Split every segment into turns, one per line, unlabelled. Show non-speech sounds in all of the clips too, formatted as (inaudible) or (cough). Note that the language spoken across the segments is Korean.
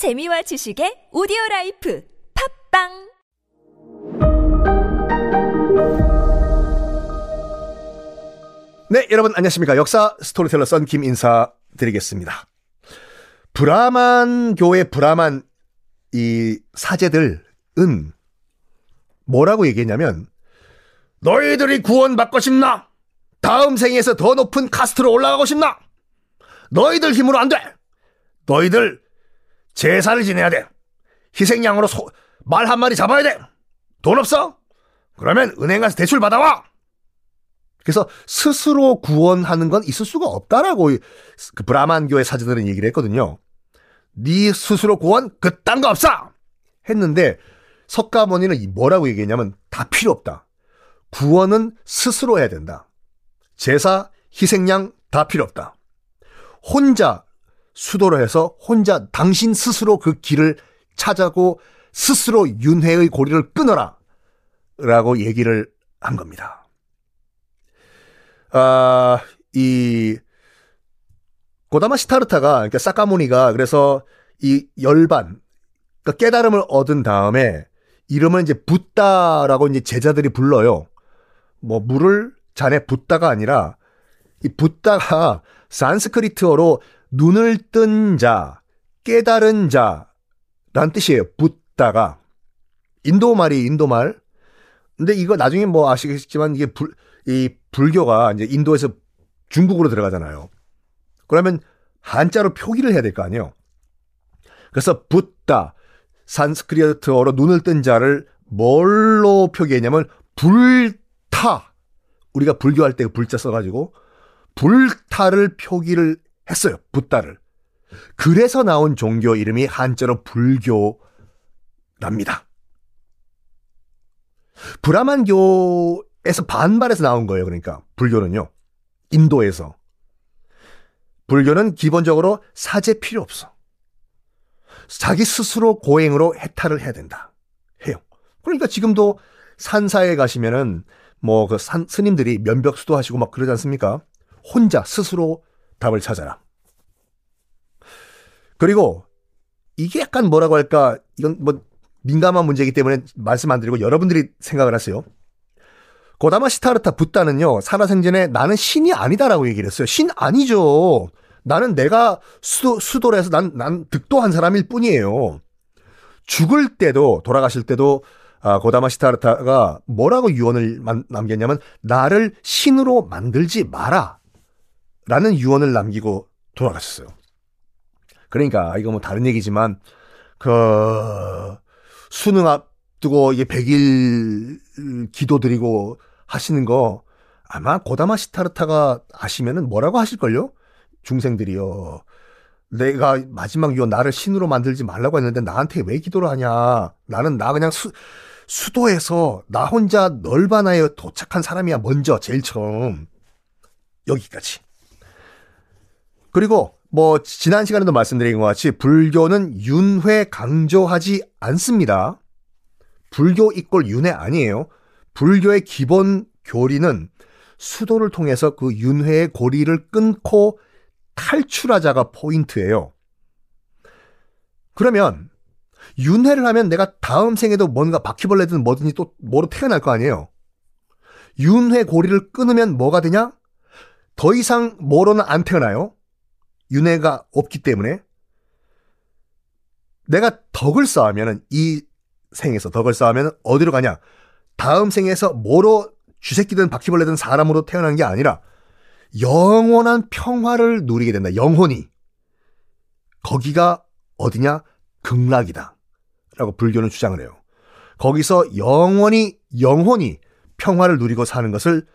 재미와 지식의 오디오 life 팟빵
네, 여러분 안녕하십니까. 역사 스토리텔러 썬김 인사 드리겠습니다. 브라만 교의 브라만 이 사제들은 뭐라고 얘기했냐면 너희들이 구원받고 싶나? 다음 생에서 더 높은 카스트로 올라가고 싶나? 너희들 힘으로 안 돼. 너희들 제사를 지내야 돼. 희생양으로 말한 마리 잡아야 돼. 돈 없어? 그러면 은행 가서 대출 받아와. 그래서 스스로 구원하는 건 있을 수가 없다라고 그 브라만교의 사제들은 얘기를 했거든요. 네 스스로 구원 그딴 거 없어. 했는데 석가모니는 뭐라고 얘기했냐면 다 필요 없다. 구원은 스스로 해야 된다. 제사, 희생양 다 필요 없다. 혼자 수도로 해서 혼자 당신 스스로 그 길을 찾아고 스스로 윤회의 고리를 끊어라. 라고 얘기를 한 겁니다. 아, 이, 고다마 시타르타가, 그러니까 사카모니가 그래서 이 열반, 그러니까 깨달음을 얻은 다음에 이름을 이제 붓다라고 이제 제자들이 불러요. 뭐 물을 잔에 붓다가 아니라 이 붓다가 (laughs) 산스크리트어로 눈을 뜬 자, 깨달은 자란 뜻이에요. 붓다가 인도 말이 인도 말. 근데 이거 나중에 뭐 아시겠지만 이게 불, 이 불교가 이제 인도에서 중국으로 들어가잖아요. 그러면 한자로 표기를 해야 될 거 아니에요. 그래서 붓다 산스크리트어로 눈을 뜬 자를 뭘로 표기했냐면 불타 우리가 불교할 때 불자 써가지고 불타를 표기를 했어요. 붓다를. 그래서 나온 종교 이름이 한자로 불교랍니다. 브라만교에서 반발해서 나온 거예요. 그러니까 불교는요. 인도에서. 불교는 기본적으로 사제 필요 없어. 자기 스스로 고행으로 해탈을 해야 된다. 해요. 그러니까 지금도 산사에 가시면은 뭐 그 스님들이 면벽 수도하시고 막 그러지 않습니까? 혼자 스스로 답을 찾아라. 그리고 이게 약간 뭐라고 할까? 이건 뭐 민감한 문제이기 때문에 말씀 안 드리고 여러분들이 생각을 하세요. 고다마 시타르타 붓다는요, 살아생전에 나는 신이 아니다라고 얘기를 했어요. 신 아니죠. 나는 내가 수도, 수도를 해서 난, 난 득도한 사람일 뿐이에요. 죽을 때도, 돌아가실 때도, 아, 고다마 시타르타가 뭐라고 유언을 남겼냐면, 나를 신으로 만들지 마라. 라는 유언을 남기고 돌아가셨어요. 그러니까, 이거 뭐 다른 얘기지만, 그, 수능 앞두고 이게 100일 기도 드리고 하시는 거 아마 고다마 시타르타가 하시면은 뭐라고 하실걸요? 중생들이요. 내가 마지막 유언 나를 신으로 만들지 말라고 했는데 나한테 왜 기도를 하냐. 나는 나 그냥 수, 수도에서 나 혼자 널바나에 도착한 사람이야. 먼저, 제일 처음. 여기까지. 그리고 뭐 지난 시간에도 말씀드린 것 같이 불교는 윤회 강조하지 않습니다. 불교 이꼴 윤회 아니에요. 불교의 기본 교리는 수도를 통해서 그 윤회의 고리를 끊고 탈출하자가 포인트예요. 그러면 윤회를 하면 내가 다음 생에도 뭔가 바퀴벌레든 뭐든지 또 뭐로 태어날 거 아니에요. 윤회 고리를 끊으면 뭐가 되냐? 더 이상 뭐로는 안 태어나요. 윤회가 없기 때문에 내가 덕을 쌓으면 이 생에서 덕을 쌓으면 어디로 가냐? 다음 생에서 뭐로 쥐새끼든 바퀴벌레든 사람으로 태어난 게 아니라 영원한 평화를 누리게 된다. 영혼이. 거기가 어디냐? 극락이다. 라고 불교는 주장을 해요. 거기서 영원히, 영혼이 평화를 누리고 사는 것을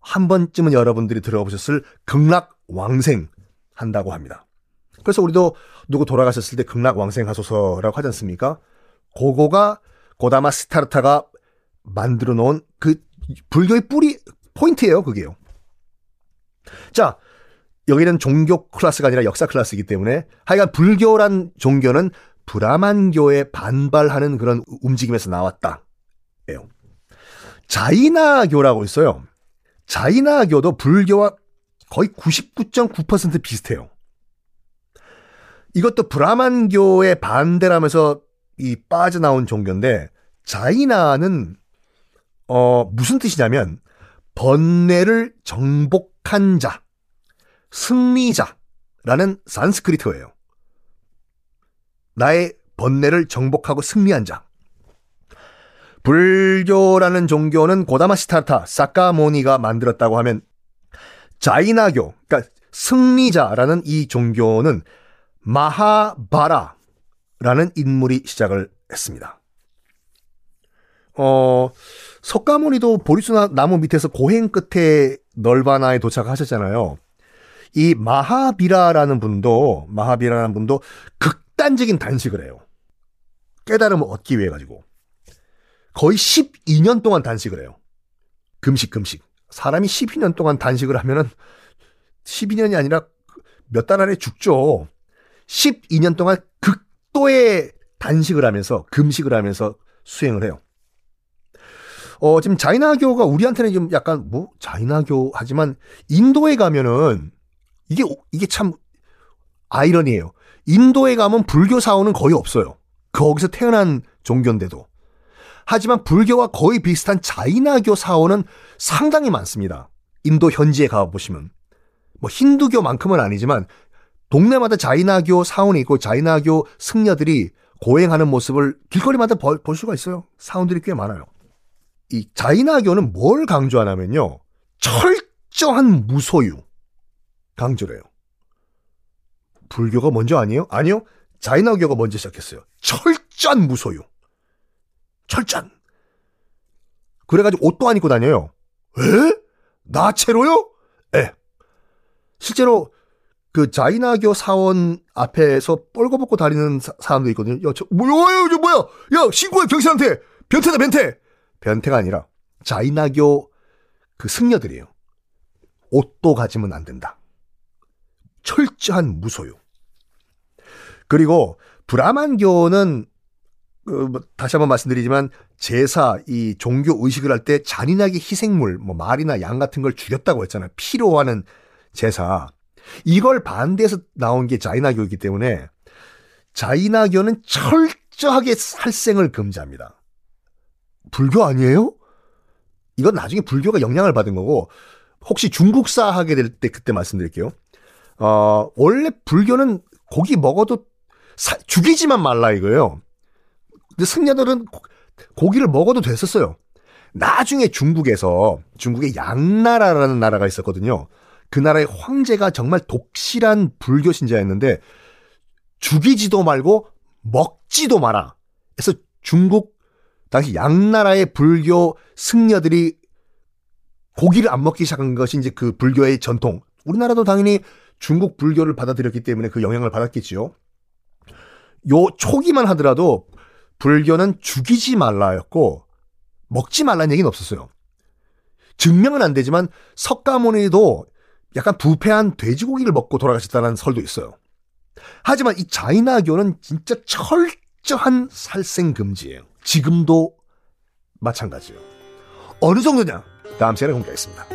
한 번쯤은 여러분들이 들어보셨을 극락 왕생 한다고 합니다. 그래서 우리도 누구 돌아가셨을 때 극락 왕생 하소서라고 하지 않습니까? 고거가 고다마 스타르타가 만들어 놓은 그 불교의 뿌리 포인트예요, 그게요. 자, 여기는 종교 클래스가 아니라 역사 클래스이기 때문에 하여간 불교란 종교는 브라만교에 반발하는 그런 움직임에서 나왔다. 예요. 자이나교라고 있어요. 자이나교도 불교와 거의 99.9% 비슷해요. 이것도 브라만교의 반대라면서 이 빠져나온 종교인데 자이나는 어 무슨 뜻이냐면 번뇌를 정복한 자, 승리자라는 산스크리트어예요. 나의 번뇌를 정복하고 승리한 자. 불교라는 종교는 고다마 시타르타 사카모니가 만들었다고 하면 자이나교, 그러니까 승리자라는 이 종교는 마하바라라는 인물이 시작을 했습니다. 어, 석가모니도 보리수 나무 밑에서 고행 끝에 널바나에 도착하셨잖아요. 이 마하비라라는 분도, 마하비라라는 분도 극단적인 단식을 해요. 깨달음을 얻기 위해 가지고. 거의 12년 동안 단식을 해요. 금식, 금식. 사람이 12년 동안 단식을 하면은 12년이 아니라 몇 달 안에 죽죠. 12년 동안 극도의 단식을 하면서 금식을 하면서 수행을 해요. 어, 지금 자이나교가 우리한테는 좀 약간 뭐 자이나교 하지만 인도에 가면은 이게 이게 참 아이러니예요. 인도에 가면 불교 사원은 거의 없어요. 거기서 태어난 종교인데도. 하지만 불교와 거의 비슷한 자이나교 사원은 상당히 많습니다. 인도 현지에 가보시면. 뭐 힌두교만큼은 아니지만 동네마다 자이나교 사원이 있고 자이나교 승려들이 고행하는 모습을 길거리마다 볼, 볼 수가 있어요. 사원들이 꽤 많아요. 이 자이나교는 뭘 강조하냐면요. 철저한 무소유 강조를 해요. 불교가 먼저 아니에요? 아니요. 자이나교가 먼저 시작했어요. 철저한 무소유. 철저한. 그래가지고 옷도 안 입고 다녀요. 에? 나체로요? 예. 실제로 그 자이나교 사원 앞에서 뻘거벗고 다니는 사, 람도 있거든요. 야, 저, 뭐야, 저 뭐야? 야, 신고해, 경찰한테! 변태다, 변태! 변태가 아니라 자이나교 그 승려들이에요. 옷도 가지면 안 된다. 철저한 무소유. 그리고 브라만교는 그, 뭐, 다시 한번 말씀드리지만 제사 이 종교 의식을 할 때 잔인하게 희생물 뭐 말이나 양 같은 걸 죽였다고 했잖아요. 피로 하는 제사. 이걸 반대해서 나온 게 자이나교이기 때문에 자이나교는 철저하게 살생을 금지합니다. 불교 아니에요? 이건 나중에 불교가 영향을 받은 거고 혹시 중국사 하게 될 때 그때 말씀드릴게요. 어, 원래 불교는 고기 먹어도 사, 죽이지만 말라 이거예요. 근데 승려들은 고기를 먹어도 됐었어요. 나중에 중국에서 중국의 양나라라는 나라가 있었거든요. 그 나라의 황제가 정말 독실한 불교 신자였는데 죽이지도 말고 먹지도 마라. 그래서 중국 당시 양나라의 불교 승려들이 고기를 안 먹기 시작한 것이 이제 그 불교의 전통. 우리나라도 당연히 중국 불교를 받아들였기 때문에 그 영향을 받았겠지요. 요 초기만 하더라도 불교는 죽이지 말라였고 먹지 말라는 얘기는 없었어요. 증명은 안 되지만 석가모니도 약간 부패한 돼지고기를 먹고 돌아가셨다는 설도 있어요. 하지만 이 자이나교는 진짜 철저한 살생 금지예요. 지금도 마찬가지예요. 어느 정도냐? 다음 시간에 공개하겠습니다.